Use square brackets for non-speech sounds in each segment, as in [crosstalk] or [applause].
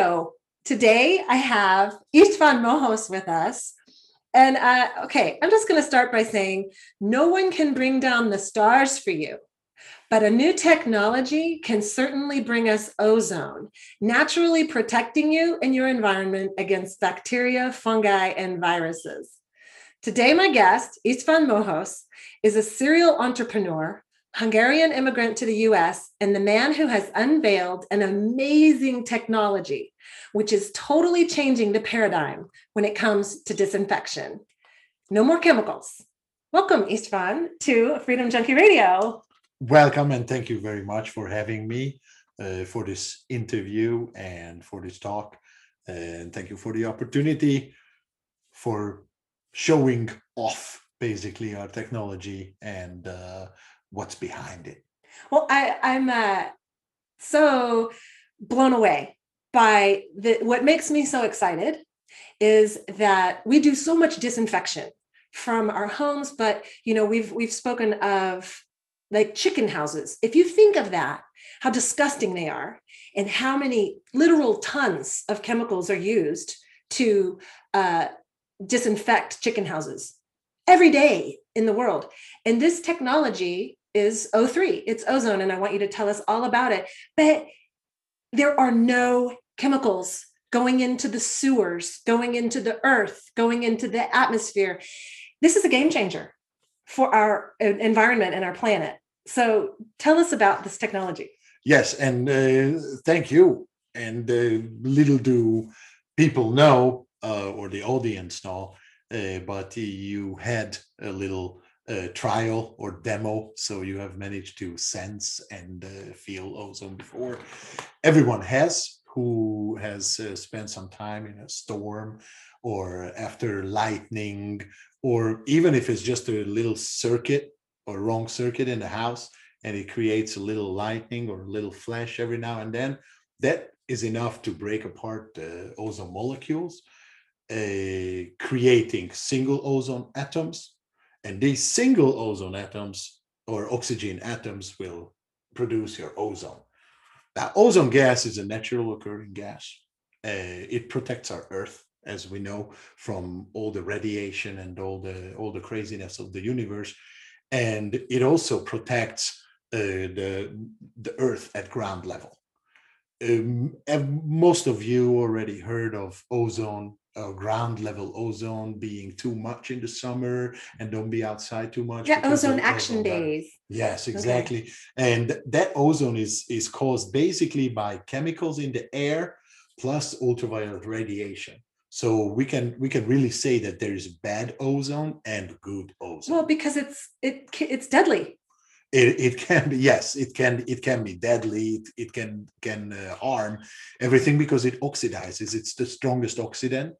Radio. Today I have Istvan Mohos with us. And uh, okay, I'm just going to start by saying no one can bring down the stars for you, but a new technology can certainly bring us ozone, naturally protecting you and your environment against bacteria, fungi, and viruses. Today, my guest, Istvan Mohos, is a serial entrepreneur Hungarian immigrant to the US, and the man who has unveiled an amazing technology, which is totally changing the paradigm when it comes to disinfection. No more chemicals. Welcome, Istvan, to Freedom Junkie Radio. Welcome, and thank you very much for having me uh, for this interview and for this talk. And thank you for the opportunity for showing off basically our technology and uh, what's behind it. Well, I, I'm uh, so blown away by the what makes me so excited is that we do so much disinfection from our homes, but you know we've we've spoken of like chicken houses. If you think of that, how disgusting they are, and how many literal tons of chemicals are used to uh, disinfect chicken houses every day in the world. And this technology is O3, it's ozone, and I want you to tell us all about it. But there are no chemicals going into the sewers, going into the earth, going into the atmosphere. This is a game changer for our environment and our planet. So tell us about this technology. Yes, and uh, thank you. And uh, little do people know, uh, or the audience know, uh, but you had a little uh, trial or demo so you have managed to sense and uh, feel ozone before. Everyone has who has uh, spent some time in a storm or after lightning or even if it's just a little circuit or wrong circuit in the house and it creates a little lightning or a little flash every now and then that is enough to break apart the ozone molecules uh, creating single ozone atoms and these single ozone atoms or oxygen atoms will produce your ozone. Now, ozone gas is a natural occurring gas. Uh, it protects our Earth, as we know, from all the radiation and all the all the craziness of the universe, and it also protects uh, the the Earth at ground level. Um, most of you already heard of ozone uh, ground level ozone being too much in the summer and don't be outside too much. Yeah, ozone action ozone days. Yes, exactly. Okay. And that ozone is is caused basically by chemicals in the air plus ultraviolet radiation. So we can we can really say that there is bad ozone and good ozone. Well, because it's it it's deadly. It, it can be yes it can it can be deadly it, it can can uh, harm everything because it oxidizes. It's the strongest oxidant.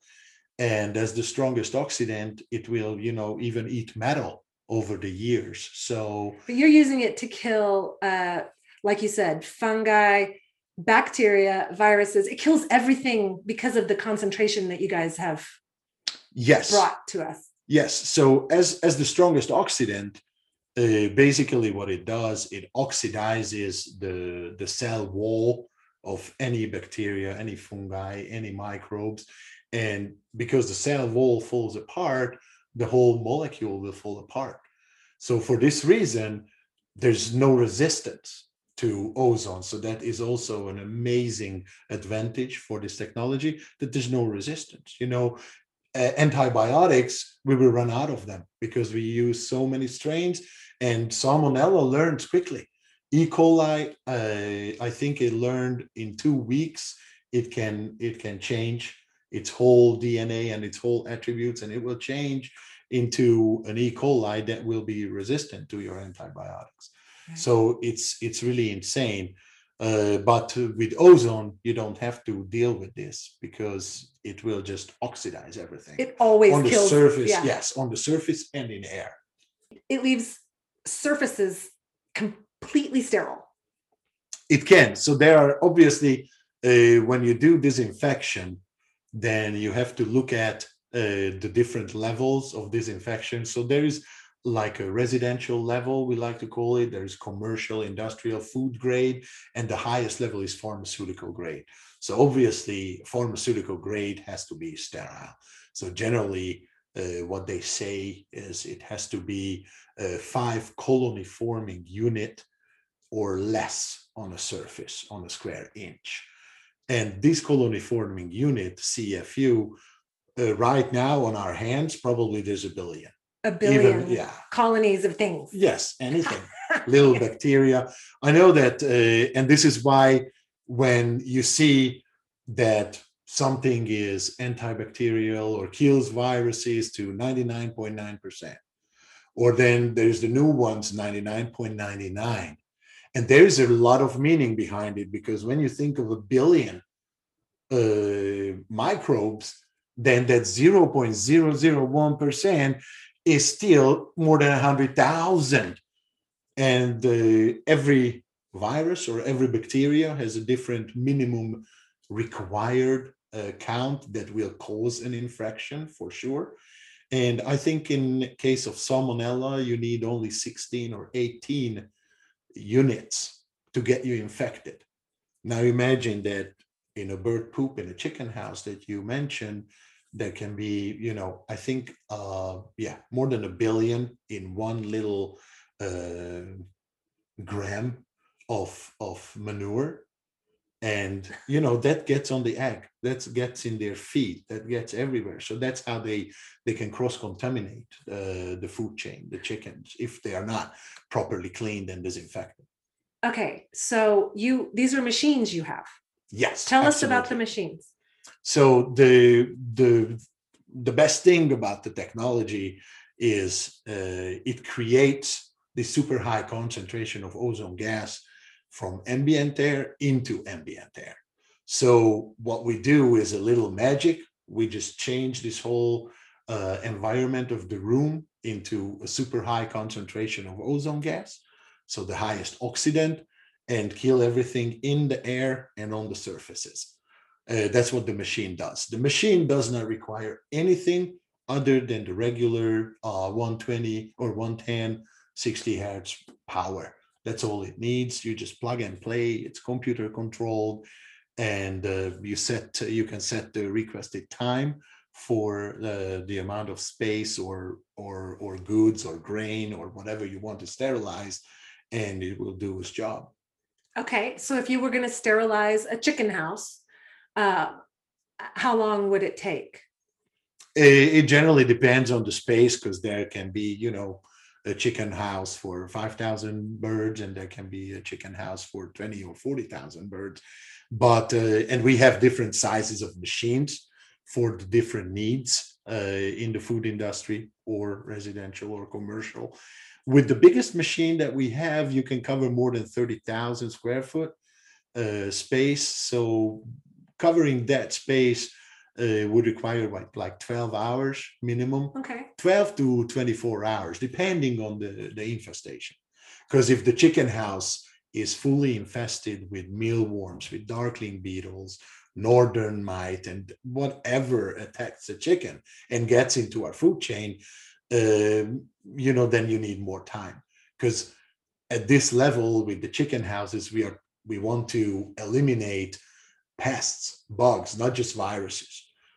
And as the strongest oxidant it will you know even eat metal over the years. So but you're using it to kill uh like you said fungi bacteria viruses. It kills everything because of the concentration that you guys have yes. brought to us. Yes. So as as the strongest oxidant uh, basically what it does it oxidizes the the cell wall of any bacteria any fungi any microbes. And because the cell wall falls apart the whole molecule will fall apart. So for this reason there's no resistance to ozone. So that is also an amazing advantage for this technology that there's no resistance you know uh, antibiotics, we will run out of them because we use so many strains and salmonella learns quickly. E. coli, uh, I think it learned in two weeks. It can it can change its whole DNA and its whole attributes, and it will change into an E. coli that will be resistant to your antibiotics. Right. So it's it's really insane. Uh, but with ozone, you don't have to deal with this because it will just oxidize everything. It always on kills, the surface. Yeah. Yes, on the surface and in air. It leaves surfaces completely sterile. It can. So there are obviously uh, when you do disinfection, then you have to look at uh, the different levels of disinfection. So there is like a residential level, we like to call it. There's commercial, industrial, food grade, and the highest level is pharmaceutical grade. So obviously, pharmaceutical grade has to be sterile. So generally, uh, what they say is it has to be a five colony forming unit or less on a surface on a square inch. And this colony forming unit, CFU, uh, right now on our hands, probably there's a billion. A billion Even, yeah. colonies of things. Yes, anything. [laughs] Little bacteria. I know that, uh, and this is why when you see that something is antibacterial or kills viruses to 99.9%, or then there's the new ones, 99.99. And there's a lot of meaning behind it because when you think of a billion uh, microbes, then that 0.001% is still more than 100,000. And uh, every virus or every bacteria has a different minimum required uh, count that will cause an infection for sure. And I think in case of salmonella, you need only 16 or 18 units to get you infected. Now imagine that in a bird poop in a chicken house that you mentioned, there can be, you know, I think, uh, yeah, more than a billion in one little uh, gram of of manure, and you know that gets on the egg, that gets in their feed, that gets everywhere. So that's how they they can cross contaminate uh, the food chain, the chickens, if they are not properly cleaned and disinfected. Okay, so you these are machines you have. Yes. Tell us about the machines. So the the the best thing about the technology is uh, it creates the super high concentration of ozone gas from ambient air into ambient air. So what we do is a little magic. We just change this whole uh, environment of the room into a super high concentration of ozone gas, so the highest oxidant, and kill everything in the air and on the surfaces. Uh, that's what the machine does. The machine does not require anything other than the regular uh, 120 or 110, 60 hertz power. That's all it needs. You just plug and play. It's computer controlled, and uh, you set you can set the requested time for uh, the amount of space or or or goods or grain or whatever you want to sterilize, and it will do its job. Okay, so if you were going to sterilize a chicken house, uh, how long would it take? It, it generally depends on the space because there can be, you know, a chicken house for 5,000 birds and there can be a chicken house for 20 or 40,000 birds. But, uh, and we have different sizes of machines for the different needs uh, in the food industry or residential or commercial. With the biggest machine that we have, you can cover more than 30,000 square foot uh, space. So covering that space uh, would require like, like 12 hours minimum, Okay, 12 to 24 hours, depending on the, the infestation. Because if the chicken house is fully infested with mealworms, with darkling beetles, northern mite, and whatever attacks the chicken and gets into our food chain, um, you know, then you need more time. Because at this level with the chicken houses, we are we want to eliminate pests, bugs, not just viruses,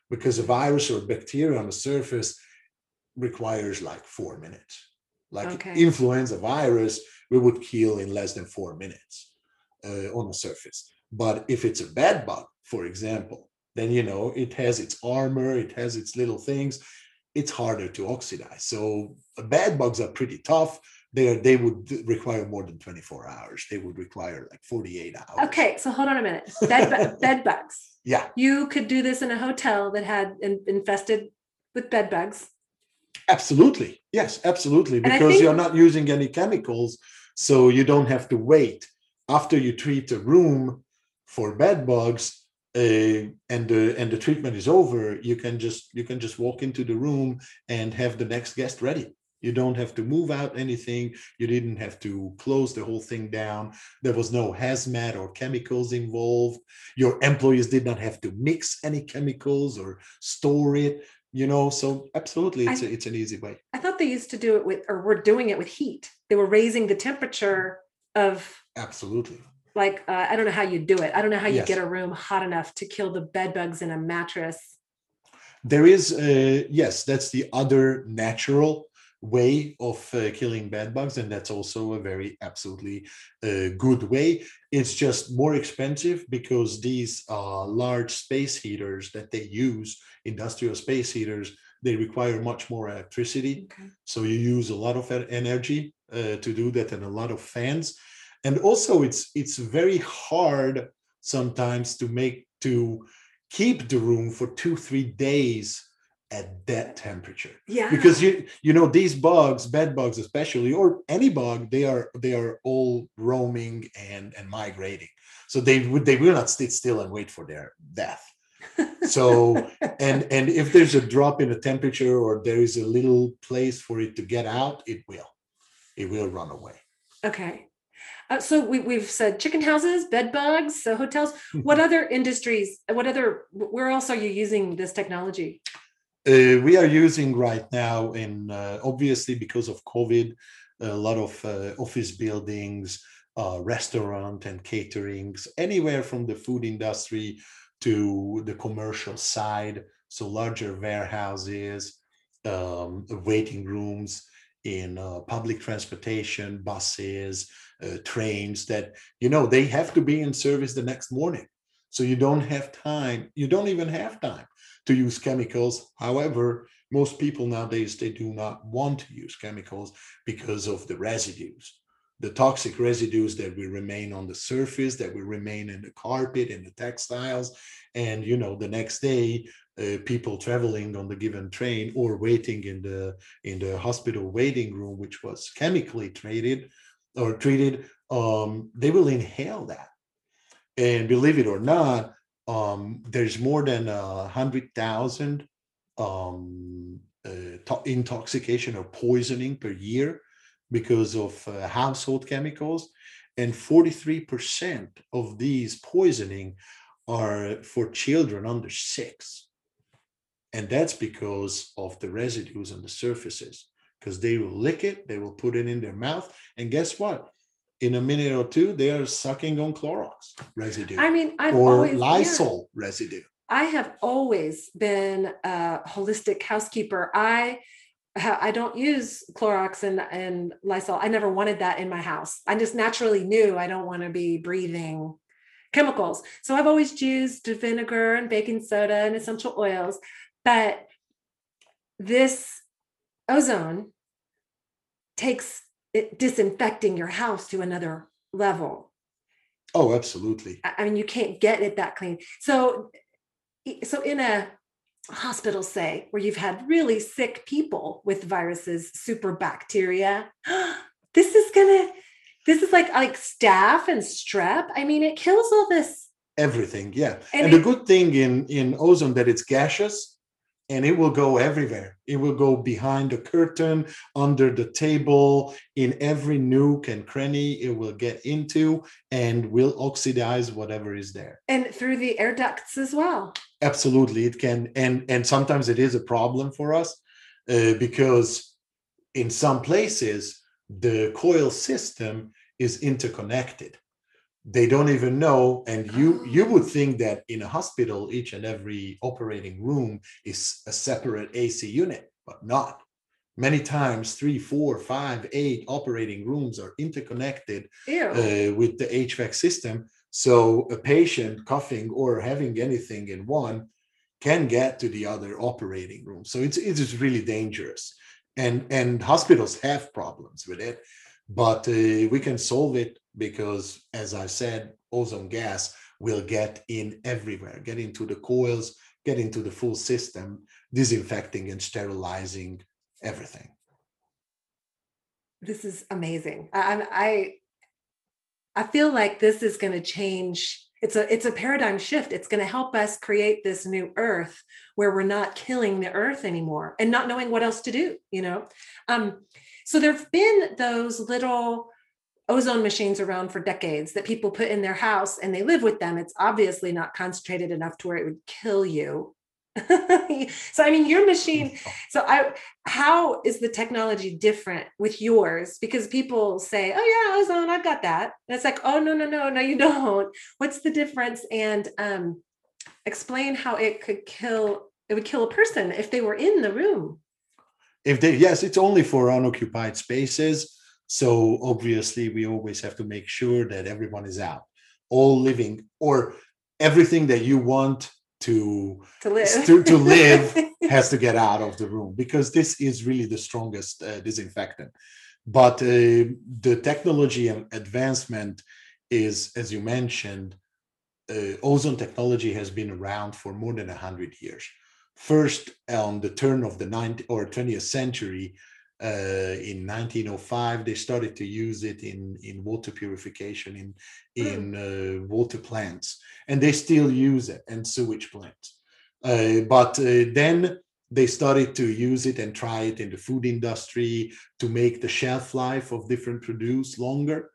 because a virus or bacteria on the surface requires like four minutes. Like Okay. influenza virus, we would kill in less than four minutes uh, on the surface. But if it's a bed bug, for example, then you know it has its armor, it has its little things. It's harder to oxidize. So bed bugs are pretty tough. They are, they would require more than 24 hours. They would require like 48 hours. okay, so hold on a minute. Bed, bu- [laughs] bed bugs. Yeah, You could do this in a hotel that had in- infested with bed bugs. absolutely. Yes, absolutely. Because you're not using any chemicals. So you don't have to wait after you treat a room for bed bugs. Uh, and the and the treatment is over you can just you can just walk into the room and have the next guest ready you don't have to move out anything you didn't have to close the whole thing down there was no hazmat or chemicals involved your employees did not have to mix any chemicals or store it you know so absolutely it's, a, it's an easy way I thought they used to do it with, or were doing it with heat. They were raising the temperature of Absolutely. like uh, I don't know how you do it. I don't know how you Yes. get a room hot enough to kill the bed bugs in a mattress. There is, uh, yes, that's the other natural way of uh, killing bed bugs, and that's also a very absolutely uh, good way. It's just more expensive because these uh, large space heaters that they use, industrial space heaters, they require much more electricity. Okay. So you use a lot of energy uh, to do that, and a lot of fans. And also, it's it's very hard sometimes to make to keep the room for two three days at that temperature Yeah. because you you know these bugs bed bugs especially or any bug they are they are all roaming and and migrating so they would they will not sit still and wait for their death [laughs] so and and if there's a drop in the temperature or there is a little place for it to get out it will it will run away Okay. Uh, so we, we've said chicken houses, bed bugs, so hotels. [laughs] What other industries, what other, where else are you using this technology? Uh, we are using right now in uh, obviously because of covid a lot of uh, office buildings uh, restaurant and caterings anywhere from the food industry to the commercial side. So larger warehouses um, waiting rooms in uh, public transportation buses uh, trains that you know they have to be in service the next morning. So you don't have time you don't even have time to use chemicals. However, most people nowadays they do not want to use chemicals because of the residues, the toxic residues that will remain on the surface, that will remain in the carpet, in the textiles, and you know the next day. Uh, people traveling on the given train or waiting in the in the hospital waiting room, which was chemically treated or treated, um, they will inhale that. And believe it or not, um, there's more than a hundred thousand um, uh, to- intoxication or poisoning per year because of uh, household chemicals, and 43% of these poisoning are for children under six, and that's because of the residues on the surfaces. Because they will lick it, they will put it in their mouth, and guess what? In a minute or two, they are sucking on Clorox residue I mean, I've or always, yeah. Lysol residue. I have always been a holistic housekeeper. I I don't use Clorox and, and Lysol. I never wanted that in my house. I just naturally knew I don't want to be breathing chemicals. So I've always used vinegar and baking soda and essential oils. But this ozone takes it disinfecting your house to another level. Oh, absolutely. I mean, you can't get it that clean. So, so in a hospital, say, where you've had really sick people with viruses, super bacteria, [gasps] this is gonna, this is like like staph and strep. I mean, it kills all this. Everything, yeah. And And, the good thing in in ozone that it's gaseous and it will go everywhere. It will go behind the curtain, under the table, in every nook and cranny it will get into and will oxidize whatever is there. And through the air ducts as well. Absolutely, it can, and and sometimes it is a problem for us uh, because in some places the coil system is interconnected. They don't even know, and you you would think that in a hospital, each and every operating room is a separate AC unit, but not. Many times, three, four, five, eight operating rooms are interconnected uh, with the HVAC system. So a patient coughing or having anything in one can get to the other operating room. So it's it is really dangerous, and and hospitals have problems with it, but uh, we can solve it because, as I said, ozone gas will get in everywhere, get into the coils, get into the full system, disinfecting and sterilizing everything. this is amazing. I I I feel like this is going to change. It's a it's a paradigm shift. It's going to help us create this new earth where we're not killing the earth anymore and not knowing what else to do. You know, um, so there've been those little ozone machines around for decades that people put in their house and they live with them. It's obviously not concentrated enough to where it would kill you. [laughs] so I mean, your machine. So I, how is the technology different with yours? Because people say, "Oh yeah, ozone, I've got that." And it's like, "Oh no, no, no, no, you don't." What's the difference? And um, explain how it could kill. It would kill a person if they were in the room. If they, yes, it's only for unoccupied spaces. So obviously, we always have to make sure that everyone is out, all living, or everything that you want to to live. to, to live [laughs] has to get out of the room because this is really the strongest uh, disinfectant. But uh, the technology and advancement is as you mentioned uh, ozone technology has been around for more than 100 years first on the turn of the 19th or 20th century uh, in 1905 they started to use it in in water purification in hmm. in uh, water plants and they still use it and sewage plants uh, but uh, then they started to use it and try it in the food industry to make the shelf life of different produce longer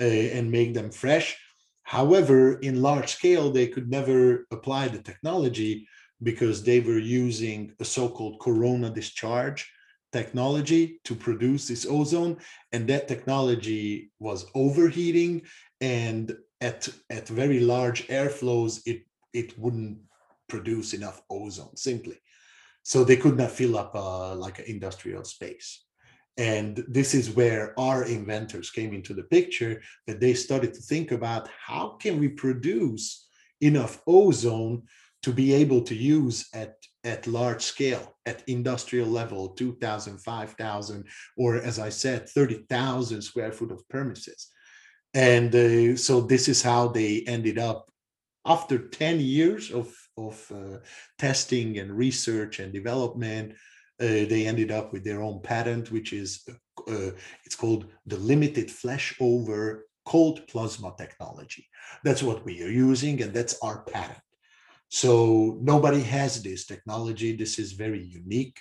uh, and make them fresh however in large scale they could never apply the technology because they were using a so-called corona discharge technology to produce this ozone and that technology was overheating and at at very large airflows it it wouldn't produce enough ozone simply. So they could not fill up uh, like an industrial space. And this is where our inventors came into the picture that they started to think about how can we produce enough ozone to be able to use at at large scale at industrial level 2000 5000 or as i said 30000 square foot of premises. And uh, so this is how they ended up after 10 years of of uh, testing and research and development uh, they ended up with their own patent which is uh, it's called the limited flashover cold plasma technology. That's what we are using and that's our patent so nobody has this technology. This is very unique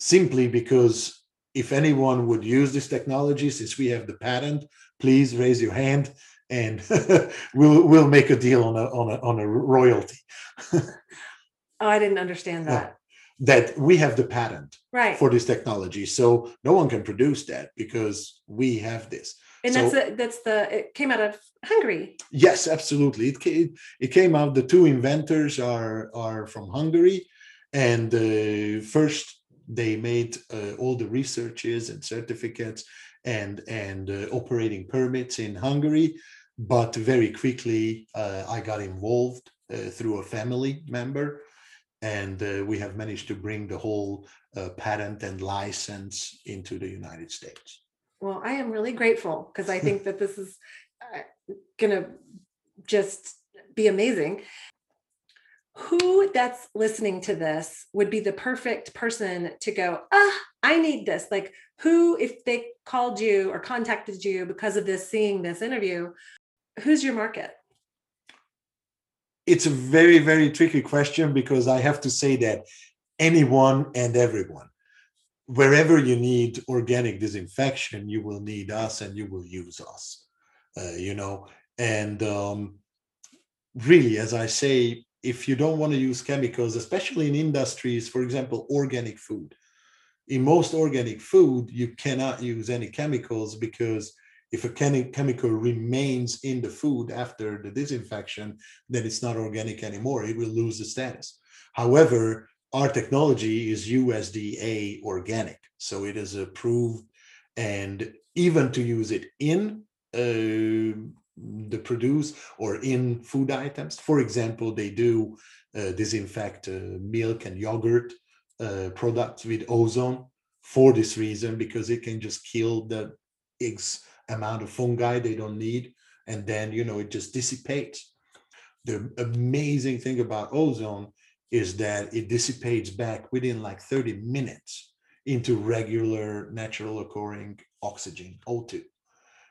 simply because if anyone would use this technology, since we have the patent, please raise your hand and [laughs] we'll we'll make a deal on a on a on a royalty. oh, I didn't understand that. that we have the patent right. for this technology. So no one can produce that because we have this. And so, that's the, that's the it came out of Hungary. Yes, absolutely. It came, it came out. The two inventors are are from Hungary, and uh, first they made uh, all the researches and certificates and and uh, operating permits in Hungary. But very quickly, uh, I got involved uh, through a family member, and uh, we have managed to bring the whole patent and license into the United States. Well, I am really grateful because I think [laughs] that this is going to just be amazing. Who that's listening to this would be the perfect person to go, ah, I need this? Like, who, if they called you or contacted you because of this, seeing this interview, who's your market? It's a very, very tricky question because I have to say that anyone and everyone wherever you need organic disinfection, you will need us and you will use us. Uh, you know, and um, really, as I say, if you don't want to use chemicals, especially in industries, for example, organic food, in most organic food, you cannot use any chemicals because if a chemical remains in the food after the disinfection, then it's not organic anymore. It will lose the status. However, our technology is USDA organic, so it is approved, and even to use it in uh, the produce or in food items. For example, they do uh, disinfect uh, milk and yogurt uh, products with ozone for this reason because it can just kill the X amount of fungi they don't need, and then you know it just dissipates. The amazing thing about ozone is that it dissipates back within like 30 minutes into regular natural occurring oxygen O2.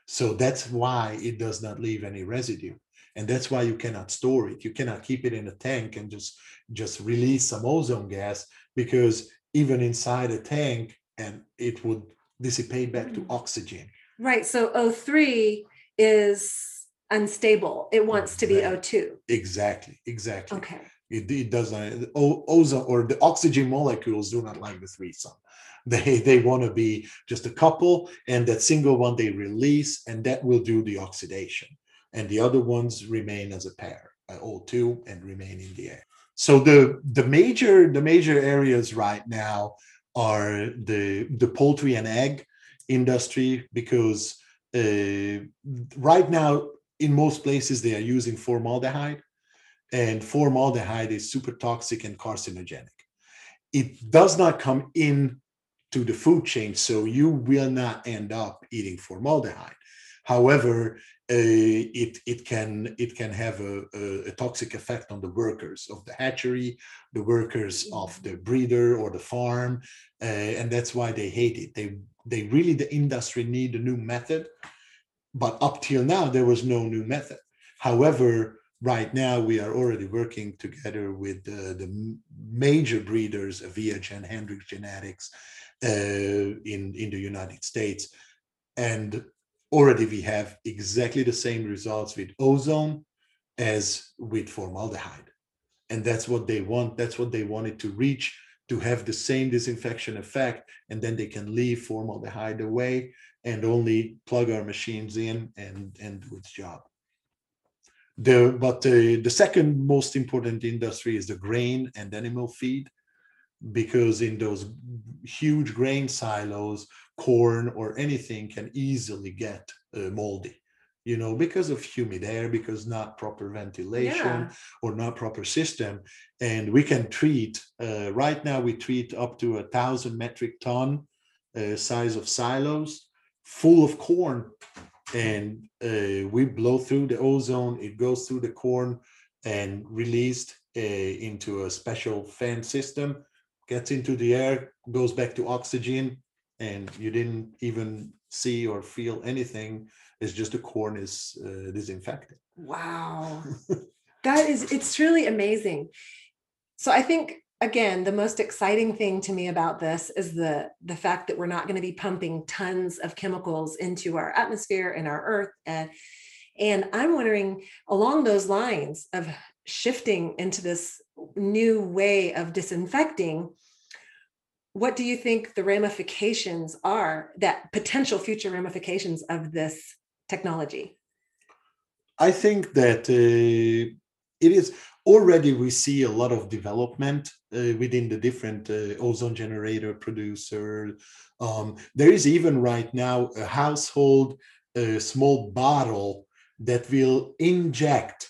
So that's why it does not leave any residue. And that's why you cannot store it. You cannot keep it in a tank and just just release some ozone gas because even inside a tank and it would dissipate back to mm. oxygen. Right. So O3 is unstable. It wants to be O2. Exactly. Exactly. Okay. It, doesn't. ozone or the oxygen molecules do not like the threesome. [laughs] They they want to be just a couple, and that single one they release, and that will do the oxidation, and the other ones remain as a pair, uh, O2, and remain in the air. So the the major the major areas right now are the the poultry and egg industry because uh, right now in most places they are using formaldehyde and formaldehyde is super toxic and carcinogenic it does not come in to the food chain so you will not end up eating formaldehyde however uh, it it can it can have a, a, a, toxic effect on the workers of the hatchery, the workers of the breeder or the farm, uh, and that's why they hate it. They they really the industry need a new method, but up till now there was no new method. However, right now we are already working together with uh, the major breeders, Aviagen, Hendrix Genetics, uh, in in the United States, and already we have exactly the same results with ozone as with formaldehyde. And that's what they want. That's what they wanted to reach to have the same disinfection effect. And then they can leave formaldehyde away and only plug our machines in and, and do its job. The, but the, the second most important industry is the grain and animal feed because in those huge grain silos corn or anything can easily get uh, moldy you know because of humid air because not proper ventilation yeah. or not proper system and we can treat uh, right now we treat up to a thousand metric ton uh, size of silos full of corn and uh, we blow through the ozone it goes through the corn and released uh, into a special fan system gets into the air goes back to oxygen and you didn't even see or feel anything. It's just the corn is uh, disinfected. Wow. [laughs] That is it's really amazing. So i think again the most exciting thing to me about this is the the fact that we're not going to be pumping tons of chemicals into our atmosphere and our earth and and i'm wondering along those lines of shifting into this new way of disinfecting what do you think the ramifications are that potential future ramifications of this technology? I think that uh, it is already we see a lot of development uh, within the different uh, ozone generator producer um, there is even right now a household uh, small bottle that will inject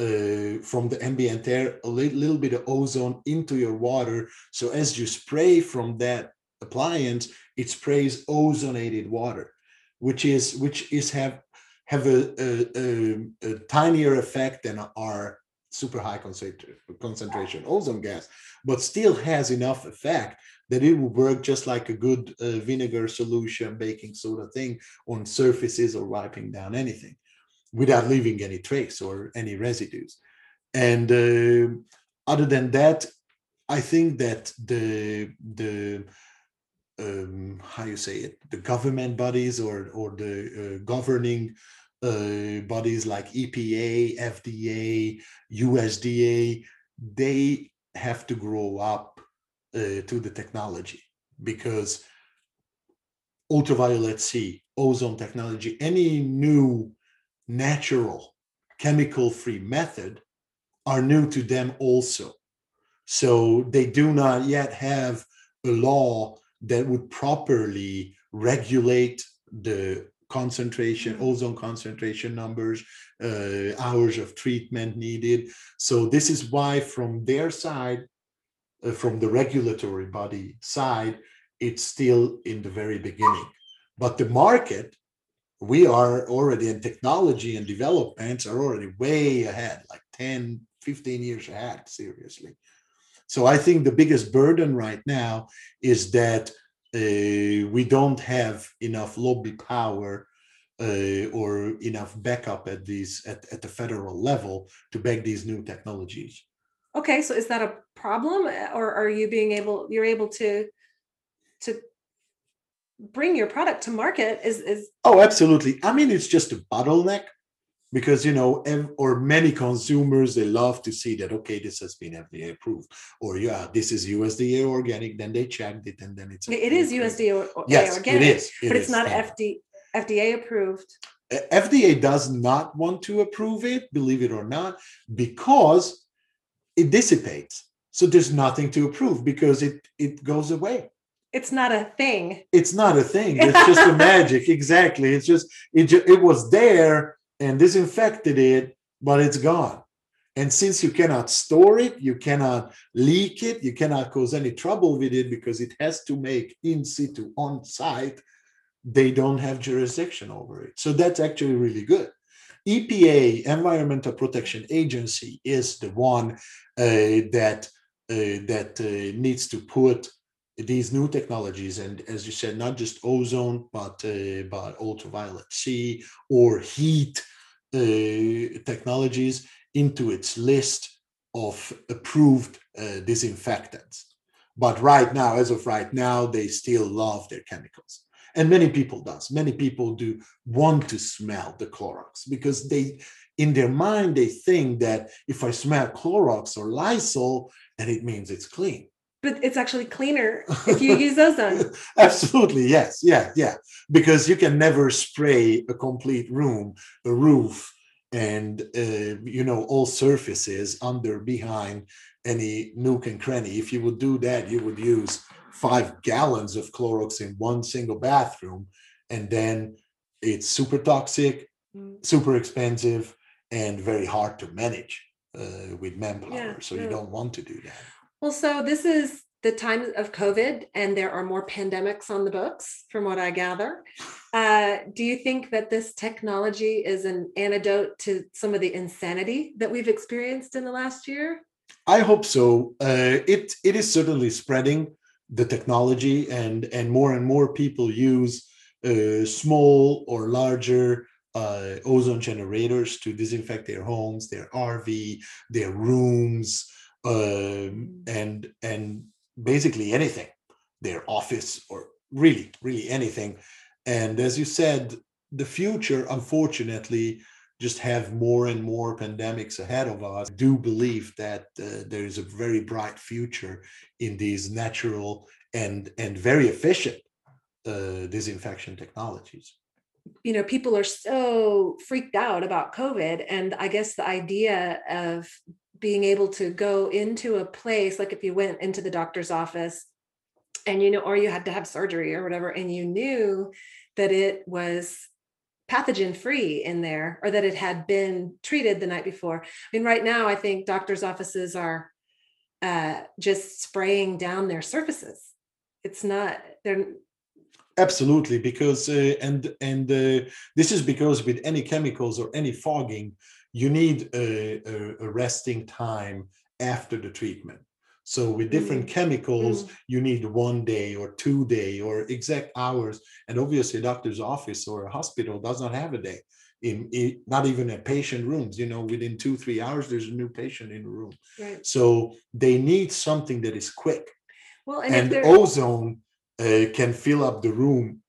uh, from the ambient air a li- little bit of ozone into your water. So as you spray from that appliance, it sprays ozonated water, which is which is have have a, a, a, a tinier effect than our super high concentration, ozone gas, but still has enough effect that it will work just like a good uh, vinegar solution, baking soda thing on surfaces or wiping down anything without leaving any trace or any residues. And uh, other than that, I think that the the um, how you say it, the government bodies or or the uh, governing uh, bodies like EPA, FDA, USDA, they have to grow up uh, to the technology because ultraviolet C, ozone technology, any new natural chemical free method are new to them also. So they do not yet have a law that would properly regulate the concentration, ozone concentration numbers, uh, hours of treatment needed. So this is why from their side, uh, from the regulatory body side, it's still in the very beginning. But the market we are already in technology and developments are already way ahead, like 10, 15 years ahead, seriously. So I think the biggest burden right now is that we don't have enough lobby power uh, or enough backup at these at, at the federal level to back these new technologies. Okay, so is that a problem, or are you being able you're able to to bring your product to market? Is is oh absolutely. I mean it's just a bottleneck because you know or many consumers they love to see that okay this has been fda approved or yeah this is usda organic then they checked it and then it's It is approved. USDA or- or yes organic, it is but it's is not. FD, FDA approved. FDA does not want to approve it, believe it or not, because it dissipates. So there's nothing to approve because it it goes away. It's not a thing. It's not a thing. It's [laughs] just a magic. Exactly. It's just it it was there and disinfected it, but it's gone. And since you cannot store it, you cannot leak it, you cannot cause any trouble with it because it has to make in situ on site, they don't have jurisdiction over it. So that's actually really good. EPA, Environmental Protection Agency, is the one uh, that uh, that uh, needs to put these new technologies and, as you said, not just ozone, but uh, but ultraviolet C or heat technologies into its list of approved uh, disinfectants. But right now, as of right now, they still love their chemicals. And many people does. Many people do want to smell the clorox because they in their mind they think that if i smell clorox or lysol then it means it's clean But it's actually cleaner [laughs] if you use ozone. absolutely yes yeah yeah because you can never spray a complete room a roof and uh, you know all surfaces under behind any nook and cranny if you would do that you would use five gallons of Clorox in one single bathroom, and then it's super toxic, Mm. super expensive, and very hard to manage uh, with manpower. Yeah, so you don't want to do that. Well, so this is the time of COVID, and there are more pandemics on the books, from what I gather. Uh, do you think that this technology is an antidote to some of the insanity that we've experienced in the last year? I hope so. Uh, it it is certainly spreading the technology, and and more and more people use uh, small or larger uh, ozone generators to disinfect their homes, their RV, their rooms, um, and and basically anything, their office or really really anything. And as you said, the future, unfortunately, just have more and more pandemics ahead of us. I do believe that uh, there is a very bright future in these natural and and very efficient uh, disinfection technologies. you know, people are so freaked out about COVID. And I guess the idea of being able to go into a place, like if you went into the doctor's office and, you know, or you had to have surgery or whatever, and you knew that it was pathogen free in there or that it had been treated the night before. I mean, right now, I think doctors' offices are uh, just spraying down their surfaces. It's not, they're, Absolutely, because uh, and and uh, this is because with any chemicals or any fogging, you need a, a, a resting time after the treatment. So with different chemicals, Mm. you need one day or two day or exact hours. And obviously, a doctor's office or a hospital does not have a day. In, in not even at patient rooms, you know, within two three hours, there's a new patient in the room. right. So they need something that is quick Well, and, and ozone uh, can fill up the room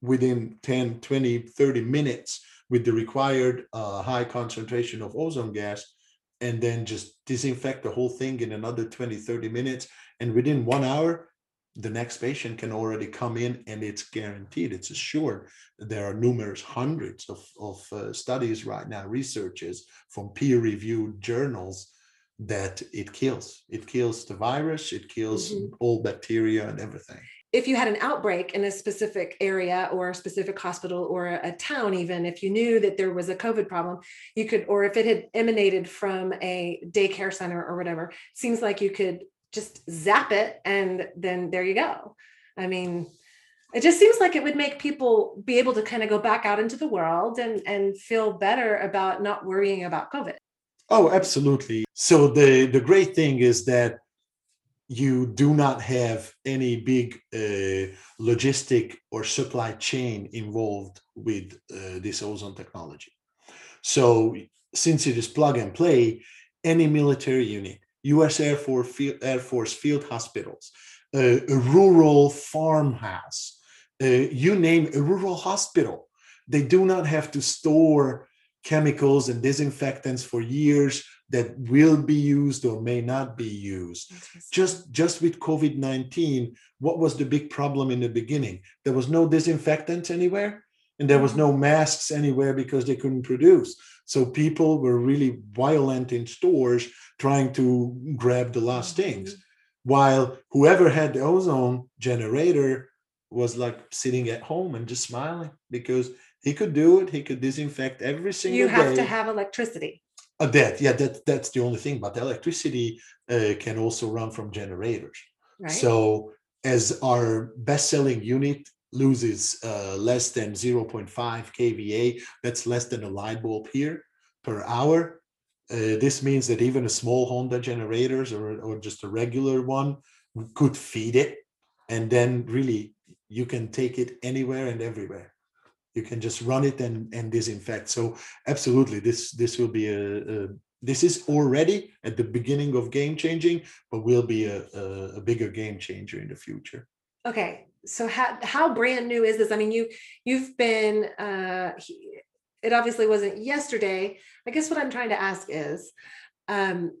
within 10 20 30 minutes with the required uh, high concentration of ozone gas and then just disinfect the whole thing in another 20 30 minutes. And within one hour the next patient can already come in and it's guaranteed it's assured. There are numerous hundreds of, of uh, studies right now researches from peer reviewed journals that it kills. It kills the virus it kills Mhm. all bacteria and everything if you had an outbreak in a specific area or a specific hospital or a, town, even if you knew that there was a COVID problem, you could, or if it had emanated from a daycare center or whatever, seems like you could just zap it and then there you go. I mean, it just seems like it would make people be able to kind of go back out into the world and and feel better about not worrying about COVID. Oh, absolutely. So the the great thing is that you do not have any big uh, logistic or supply chain involved with uh, this ozone technology. So since it is plug and play, any military unit, U.S. Air Force field, Air Force field hospitals, uh, a rural farmhouse, uh, you name a rural hospital, they do not have to store chemicals and disinfectants for years that will be used or may not be used just just with covid-19 what was the big problem in the beginning there was no disinfectant anywhere and there was mm-hmm. no masks anywhere because they couldn't produce so people were really violent in stores trying to grab the last mm-hmm. things while whoever had the ozone generator was like sitting at home and just smiling because he could do it. He could disinfect every single You have day. to have electricity. Uh, that yeah, that that's the only thing. But electricity uh, can also run from generators. Right. So as our best-selling unit loses uh, less than 0.5 kVA, that's less than a light bulb here per hour. Uh, this means that even a small Honda generators or, or just a regular one could feed it. And then really you can take it anywhere and everywhere. You can just run it and, and disinfect. So absolutely, this this will be a, a this is already at the beginning of game changing, but will be a, a, a bigger game changer in the future. okay. So how how brand new is this? I mean, you you've been uh he- it obviously wasn't yesterday. I guess what I'm trying to ask is um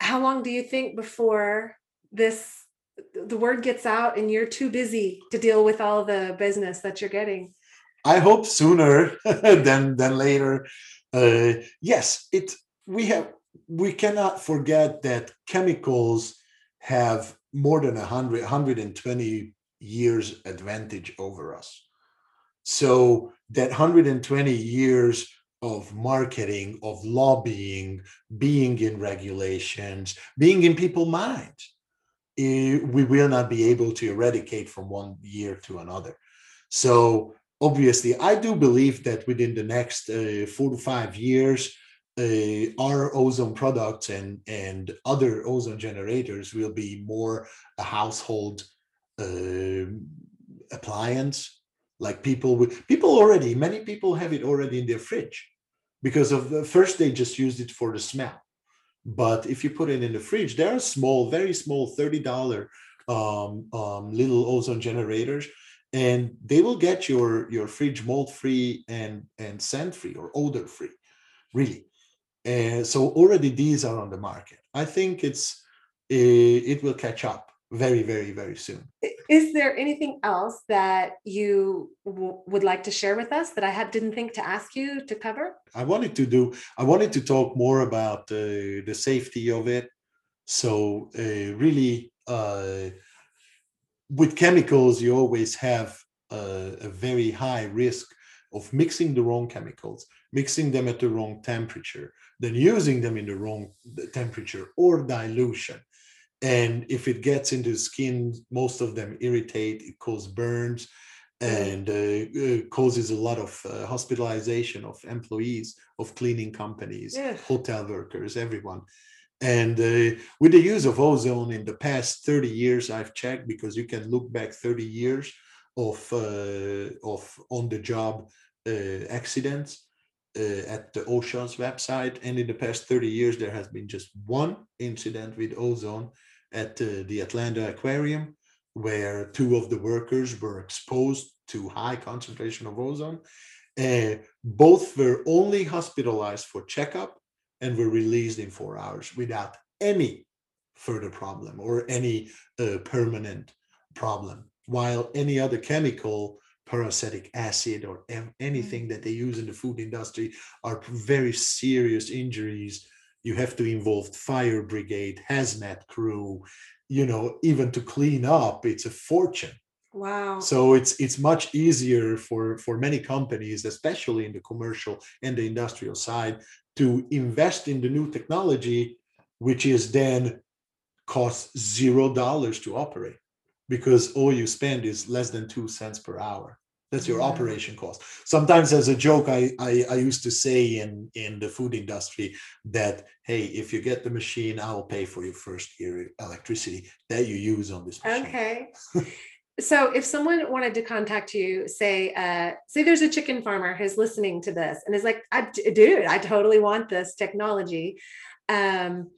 how long do you think before this the word gets out and you're too busy to deal with all the business that you're getting? I hope sooner [laughs] than than later. Uh, yes, it we have we cannot forget that chemicals have more than 100 120 years advantage over us. So that 120 years of marketing, of lobbying, being in regulations, being in people's minds, we will not be able to eradicate from one year to another. So obviously, I do believe that within the next uh, four to five years, uh, our ozone products and and other ozone generators will be more a household uh, appliance. Like people, with, people already, many people have it already in their fridge because of the first they just used it for the smell. But if you put it in the fridge, there are small, very small, thirty dollar um, um, little ozone generators and they will get your your fridge mold free and and scent free or odor free really. And so already these are on the market. I think it's it will catch up very very very soon. Is there anything else that you w- would like to share with us that I had didn't think to ask you to cover? i wanted to do i wanted to talk more about uh, the safety of it. So uh, really uh, with chemicals you always have a, a very high risk of mixing the wrong chemicals mixing them at the wrong temperature then using them in the wrong temperature or dilution and if it gets into the skin most of them irritate it causes burns and uh, uh, causes a lot of uh, hospitalization of employees of cleaning companies Yeah. hotel workers everyone and uh, with the use of ozone in the past 30 years i've checked because you can look back 30 years of uh, of on the job uh, accidents uh, at the OSHA's website. And in the past 30 years, there has been just one incident with ozone at uh, the Atlanta Aquarium, where two of the workers were exposed to high concentration of ozone. Uh, both were only hospitalized for checkup and were released in four hours without any further problem or any uh, permanent problem. While any other chemical, peracetic acid or anything that they use in the food industry, are very serious injuries. You have to involve fire brigade, hazmat crew, you know, even to clean up, it's a fortune. Wow. So it's it's much easier for for many companies, especially in the commercial and the industrial side, to invest in the new technology, which is then costs zero dollars to operate because all you spend is less than two cents per hour. That's your Yeah. operation cost. Sometimes, as a joke, I, I I used to say in in the food industry that hey, if you get the machine, I will pay for your first year electricity that you use on this machine. Okay. [laughs] So if someone wanted to contact you, say, uh, say there's a chicken farmer who's listening to this and is like, I, dude, I totally want this technology. Um,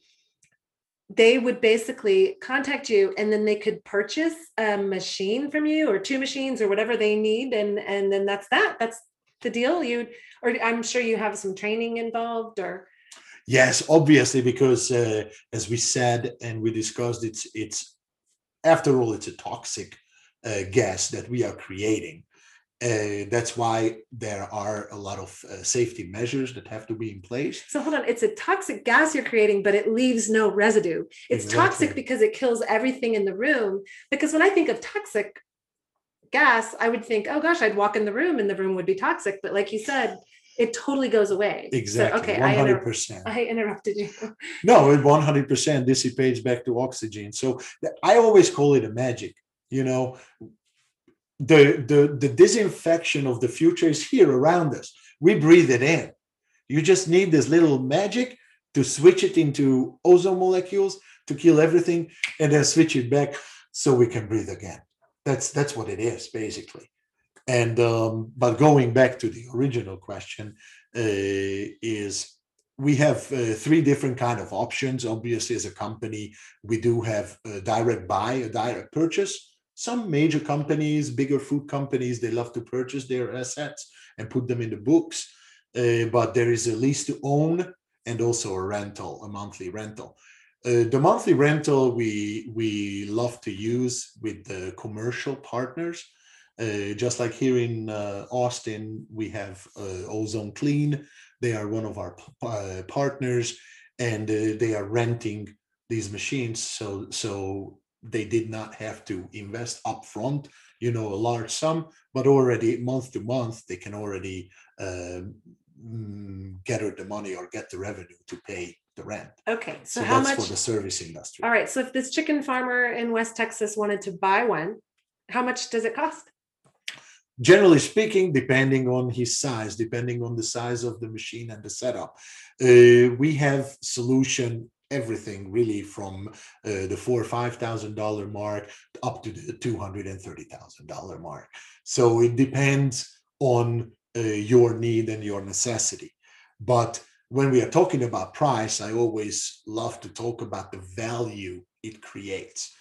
they would basically contact you and then they could purchase a machine from you or two machines or whatever they need. And, and then that's that. That's the deal? You or I'm sure you have some training involved or Yes, obviously, because uh, as we said and we discussed, it's it's after all, it's a toxic uh, gas that we are creating. Uh, that's why there are a lot of uh, safety measures that have to be in place. So hold on, it's a toxic gas you're creating, but it leaves no residue. It's Exactly. toxic because it kills everything in the room. Because when I think of toxic gas, I would think, oh gosh, I'd walk in the room and the room would be toxic. But like you said, it totally goes away. So, Exactly, okay, one I, hundred inter- percent. I interrupted you. No, it one hundred percent dissipates back to oxygen. So I always call it a magic. You know, the the the disinfection of the future is here around us. We breathe it in. You just need this little magic to switch it into ozone molecules to kill everything, and then switch it back so we can breathe again. That's that's what it is basically. And um, but going back to the original question uh, is we have uh, three different kind of options obviously as a company we do have a direct buy a direct purchase some major companies bigger food companies they love to purchase their assets and put them in the books uh, but there is a lease to own and also a rental a monthly rental. Uh, the monthly rental we we love to use with the commercial partners uh, just like here in uh, austin we have uh, ozone clean. They are one of our uh, partners and they are renting these machines. So so they did not have to invest upfront you know a large sum but already month to month they can already mm, gather the money or get the revenue to pay the rent Okay, so, so, how that's much? for the service industry All right, so if this chicken farmer in West Texas wanted to buy one, how much does it cost? generally speaking, depending on his size, depending on the size of the machine and the setup, uh, we have solution everything really from uh, the four or five thousand dollar mark up to the two hundred and thirty thousand dollar mark. So it depends on uh, your need and your necessity. But when we are talking about price, I always love to talk about the value it creates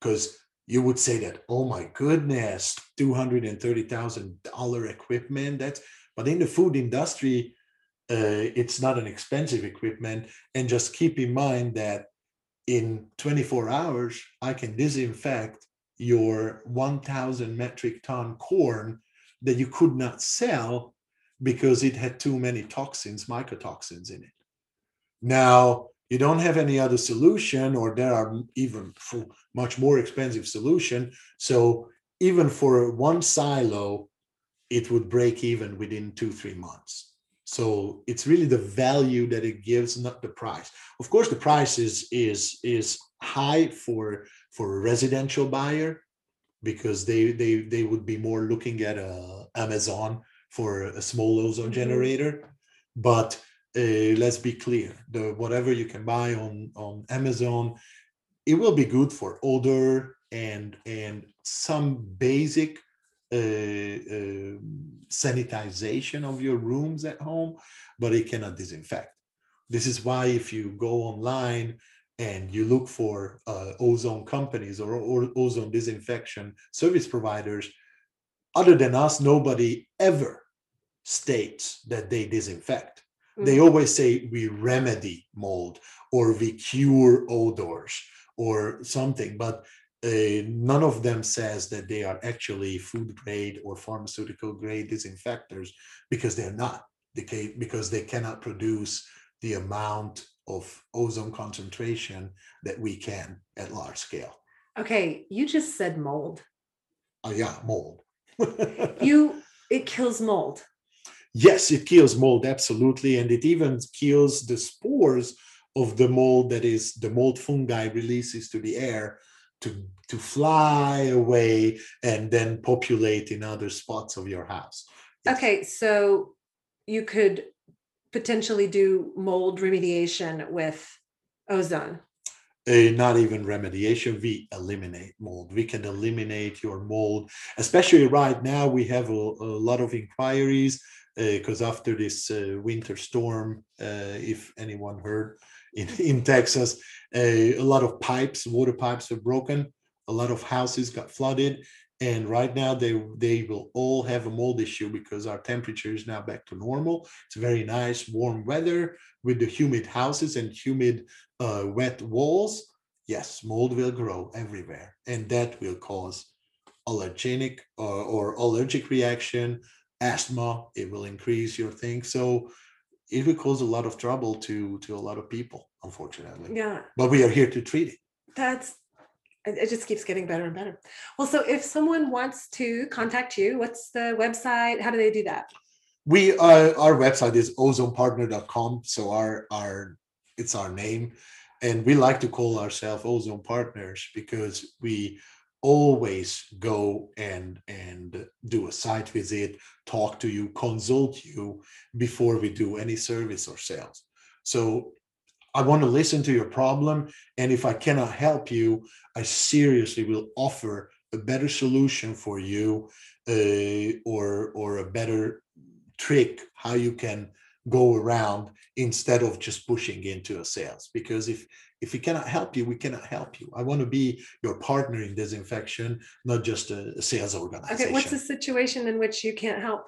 because you would say that, oh my goodness, two hundred and thirty thousand dollar equipment. That's but in the food industry, Uh, it's not an expensive equipment. And just keep in mind that in 24 hours, I can disinfect your 1,000 metric ton corn that you could not sell because it had too many toxins, mycotoxins in it. Now, you don't have any other solution, or there are even much more expensive solution. So even for one silo, it would break even within two, three months. So it's really the value that it gives, not the price. Of course, the price is is is high for for a residential buyer because they they they would be more looking at a Amazon for a small ozone Mhm. generator. But uh, let's be clear: the whatever you can buy on on Amazon, it will be good for odor and and some basic uh, sanitization of your rooms at home, but it cannot disinfect. This is why if you go online and you look for uh, ozone companies or, or ozone disinfection service providers, other than us, nobody ever states that they disinfect. They Mhm. always say we remedy mold or we cure odors or something, but uh, none of them says that they are actually food grade or pharmaceutical grade disinfectors because they're not because they cannot produce the amount of ozone concentration that we can at large scale. Okay, you just said mold. Oh yeah, mold. [laughs] You, it kills mold. yes, it kills mold absolutely, and it even kills the spores of the mold that is the mold fungi releases to the air to to fly away and then populate in other spots of your house. Yes. Okay, so you could potentially do mold remediation with ozone. uh, not even remediation we eliminate mold we can eliminate your mold especially right now we have a, a lot of inquiries because after this uh, winter storm uh, if anyone heard in, [laughs] in texas uh, a lot of pipes water pipes were broken. A lot of houses got flooded. And right now they they will all have a mold issue because our temperature is now back to normal. It's very nice warm weather with the humid houses and humid uh, wet walls. Yes mold will grow everywhere and that will cause allergenic or, or allergic reaction asthma it will increase your thing. So it will cause a lot of trouble to to a lot of people unfortunately Yeah, but we are here to treat it that's it it just keeps getting better and better. Well, so if someone wants to contact you, what's the website? How do they do that? we uh, our website is ozonepartner.com so our our it's our name and we like to call ourselves ozone partners because we always go and and do a site visit talk to you consult you before we do any service or sales. So i want to listen to your problem and if i cannot help you i seriously will offer a better solution for you uh, or or a better trick how you can go around instead of just pushing into a sales because if if we cannot help you we cannot help you. I want to be your partner in disinfection not just a, sales organization Okay, what's the situation in which you can't help?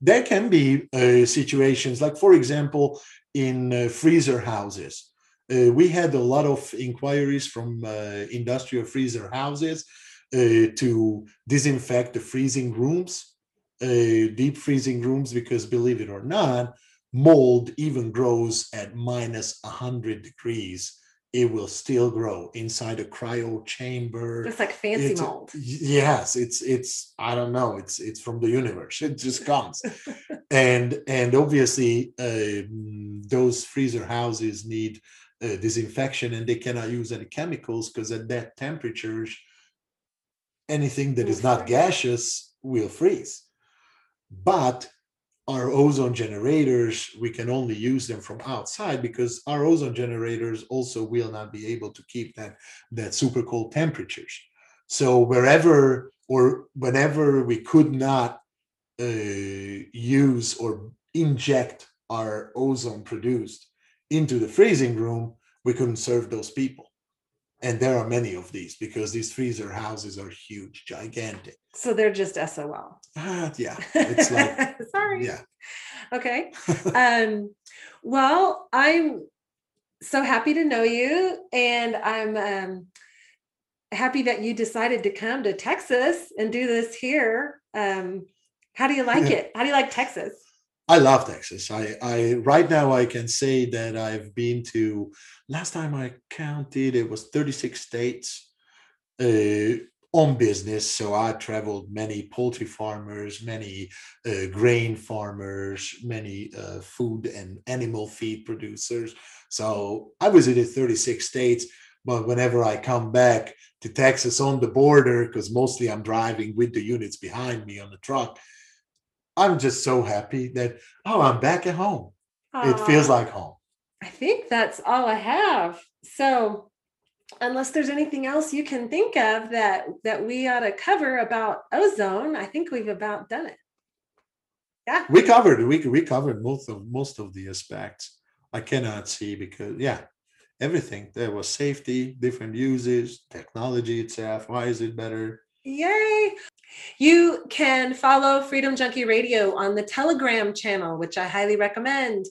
there can be uh, situations like for example in uh, freezer houses. Uh, we had a lot of inquiries from uh, industrial freezer houses uh, to disinfect the freezing rooms uh, deep freezing rooms because believe it or not mold even grows at minus 100 degrees. It will still grow inside a cryo chamber. It's like fancy it's- mold. yes it's it's i don't know it's it's from the universe. [laughs] It just comes. [laughs] And and obviously um, those freezer houses need uh, disinfection and they cannot use any chemicals because at that temperatures anything that is not gaseous will freeze but our ozone generators we can only use them from outside because our ozone generators also will not be able to keep that that super cold temperatures. So wherever or whenever we could not uh, use or inject our ozone produced into the freezing room we couldn't serve those people and there are many of these because these freezer houses are huge gigantic So they're just SOL. Ah, yeah [laughs] it's like sorry. yeah Okay. [laughs] Um, well, I'm so happy to know you, and I'm um, happy that you decided to come to Texas and do this here. Um, how do you like it? How do you like Texas? I love Texas. I, I right now I can say that I've been to last time I counted it was 36 states uh, on business. So I traveled many poultry farmers, many uh, grain farmers, many uh, food and animal feed producers. So I visited 36 states. But whenever I come back to Texas on the border, because mostly I'm driving with the units behind me on the truck, I'm just so happy that oh, I'm back at home. It feels like home. I think that's all I have. So, unless there's anything else you can think of that that we ought to cover about ozone, I think we've about done it. Yeah. We covered we we covered most of most of the aspects. I cannot see because yeah, everything. There was safety, different uses, technology itself. Why is it better? Yay! You can follow Freedom Junkie Radio on the Telegram channel, which I highly recommend.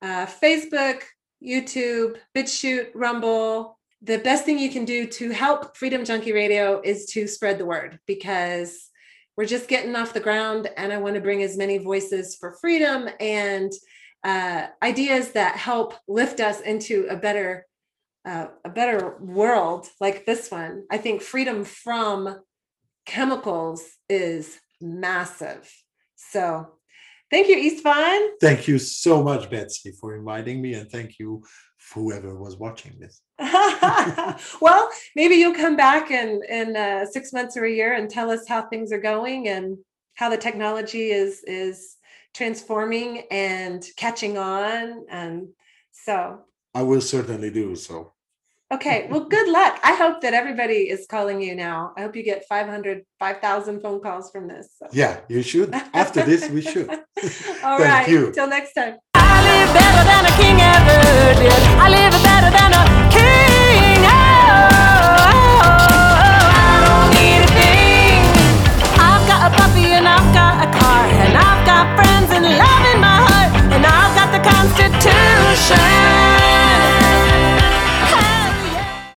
Uh, Facebook, YouTube, BitChute, Rumble. The best thing you can do to help Freedom Junkie Radio is to spread the word because we're just getting off the ground, and I want to bring as many voices for freedom and uh, ideas that help lift us into a better, uh, a better world like this one. I think freedom from chemicals is massive. So thank you, Istvan. Thank you so much, Betsy, for inviting me, and thank you whoever was watching this. [laughs] [laughs] well, maybe you'll come back in in uh, six months or a year and tell us how things are going and how the technology is is transforming and catching on. And so, I will certainly do so. Okay. Well, good luck. I hope that everybody is calling you now. I hope you get 500, 5,000 phone calls from this. So. Yeah, you should. After this, we should. [laughs] All Thank right. You. Till next time. I live better than a king ever did. I live better than a king. Oh, oh, oh, oh, I don't need a thing. I've got a puppy and I've got a car and I've got friends and love in my heart and I've got the Constitution.